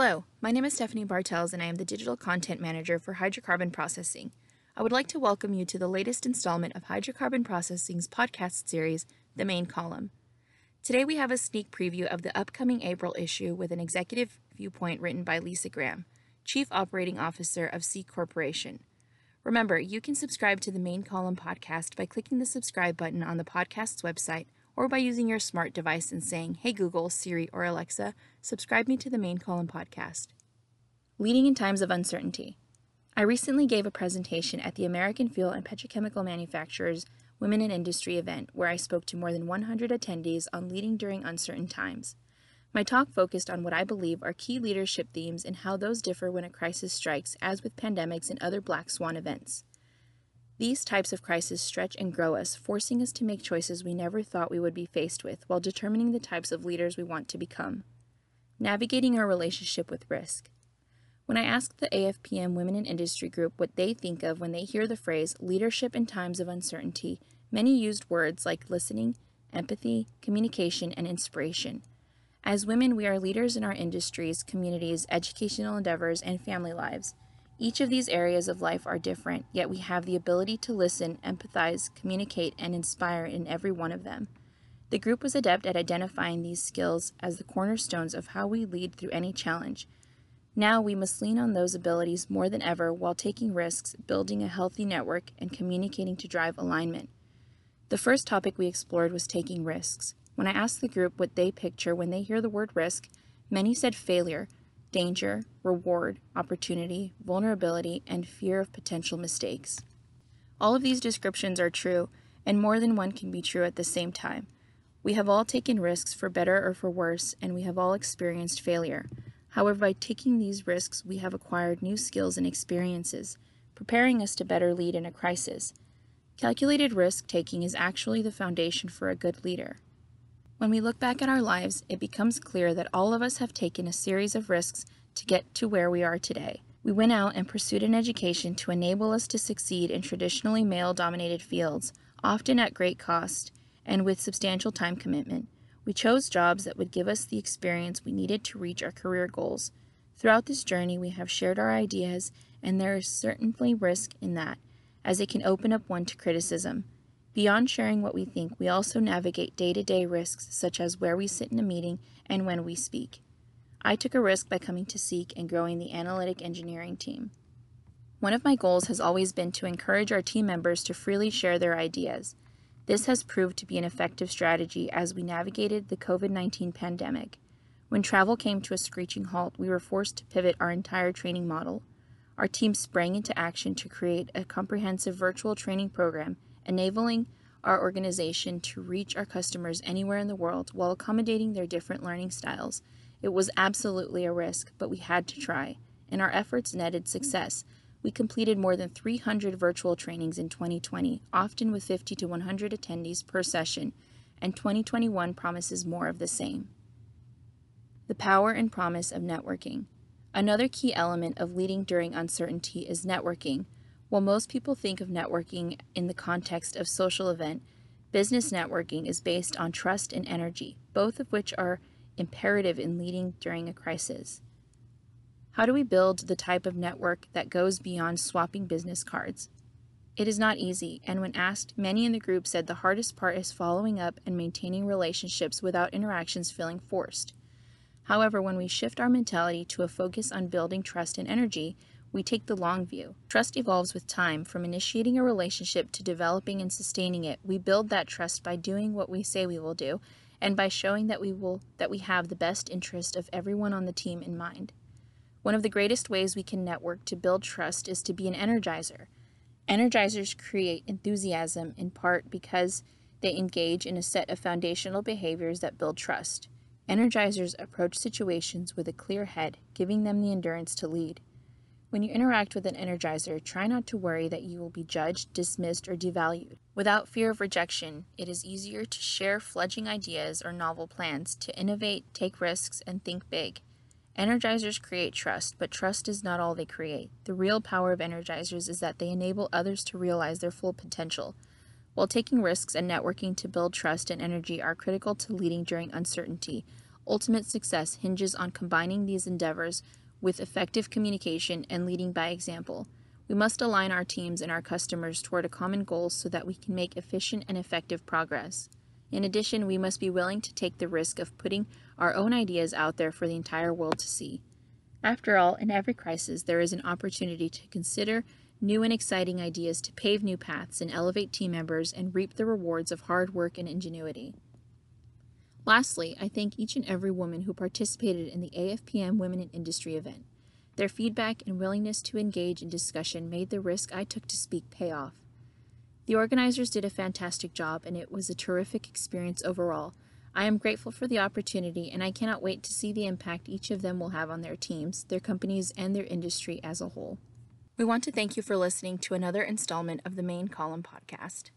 Hello, my name is Stephanie Bartels and I am the Digital Content Manager for Hydrocarbon Processing. I would like to welcome you to the latest installment of Hydrocarbon Processing's podcast series, The Main Column. Today we have a sneak preview of the upcoming April issue with an executive viewpoint written by Lisa Graham, Chief Operating Officer of Seeq Corporation. Remember, you can subscribe to the Main Column podcast by clicking the subscribe button on the podcast's website or by using your smart device and saying, Hey Google, Siri, or Alexa, subscribe me to the Main Column podcast. Leading in Times of Uncertainty. I recently gave a presentation at the American Fuel and Petrochemical Manufacturers Women in Industry event where I spoke to more than 100 attendees on leading during uncertain times. My talk focused on what I believe are key leadership themes and how those differ when a crisis strikes, as with pandemics and other black swan events. These types of crises stretch and grow us, forcing us to make choices we never thought we would be faced with while determining the types of leaders we want to become. Navigating our relationship with risk. When I asked the AFPM Women in Industry group what they think of when they hear the phrase leadership in times of uncertainty, many used words like listening, empathy, communication, and inspiration. As women, we are leaders in our industries, communities, educational endeavors, and family lives. Each of these areas of life are different, yet we have the ability to listen, empathize, communicate, and inspire in every one of them. The group was adept at identifying these skills as the cornerstones of how we lead through any challenge. Now we must lean on those abilities more than ever while taking risks, building a healthy network, and communicating to drive alignment. The first topic we explored was taking risks. When I asked the group what they picture when they hear the word risk, many said failure, danger, reward, opportunity, vulnerability, and fear of potential mistakes. All of these descriptions are true, and more than one can be true at the same time. We have all taken risks for better or for worse, and we have all experienced failure. However, by taking these risks, we have acquired new skills and experiences, preparing us to better lead in a crisis. Calculated risk taking is actually the foundation for a good leader. When we look back at our lives, it becomes clear that all of us have taken a series of risks to get to where we are today. We went out and pursued an education to enable us to succeed in traditionally male dominated fields, often at great cost and with substantial time commitment. We chose jobs that would give us the experience we needed to reach our career goals. Throughout this journey, we have shared our ideas, and there is certainly risk in that, as it can open up one to criticism. Beyond sharing what we think, we also navigate day to day risks such as where we sit in a meeting and when we speak. I took a risk by coming to Seeq and growing the analytic engineering team. One of my goals has always been to encourage our team members to freely share their ideas. This has proved to be an effective strategy as we navigated the COVID 19 pandemic. When travel came to a screeching halt, we were forced to pivot our entire training model. Our team sprang into action to create a comprehensive virtual training program enabling our organization to reach our customers anywhere in the world while accommodating their different learning styles. It was absolutely a risk, but we had to try, and our efforts netted success. We completed more than 300 virtual trainings in 2020, often with 50 to 100 attendees per session, and 2021 promises more of the same. The power and promise of networking. Another key element of leading during uncertainty is networking, while most people think of networking in the context of social event, business networking is based on trust and energy, both of which are imperative in leading during a crisis. How do we build the type of network that goes beyond swapping business cards? It is not easy, and when asked, many in the group said the hardest part is following up and maintaining relationships without interactions feeling forced. However, when we shift our mentality to a focus on building trust and energy, we take the long view. Trust evolves with time. From initiating a relationship to developing and sustaining it, we build that trust by doing what we say we will do and by showing that we will that we have the best interest of everyone on the team in mind. One of the greatest ways we can network to build trust is to be an energizer. Energizers create enthusiasm in part because they engage in a set of foundational behaviors that build trust. Energizers approach situations with a clear head, giving them the endurance to lead. When you interact with an energizer, try not to worry that you will be judged, dismissed, or devalued. Without fear of rejection, it is easier to share fledgling ideas or novel plans, to innovate, take risks, and think big. Energizers create trust, but trust is not all they create. The real power of energizers is that they enable others to realize their full potential. While taking risks and networking to build trust and energy are critical to leading during uncertainty, Ultimate success hinges on combining these endeavors with effective communication and leading by example. We must align our teams and our customers toward a common goal so that we can make efficient and effective progress. In addition, we must be willing to take the risk of putting our own ideas out there for the entire world to see. After all, in every crisis, there is an opportunity to consider new and exciting ideas to pave new paths and elevate team members and reap the rewards of hard work and ingenuity. Lastly, I thank each and every woman who participated in the AFPM Women in Industry event. Their feedback and willingness to engage in discussion made the risk I took to speak pay off. The organizers did a fantastic job, and it was a terrific experience overall. I am grateful for the opportunity, and I cannot wait to see the impact each of them will have on their teams, their companies, and their industry as a whole. We want to thank you for listening to another installment of the Main Column podcast.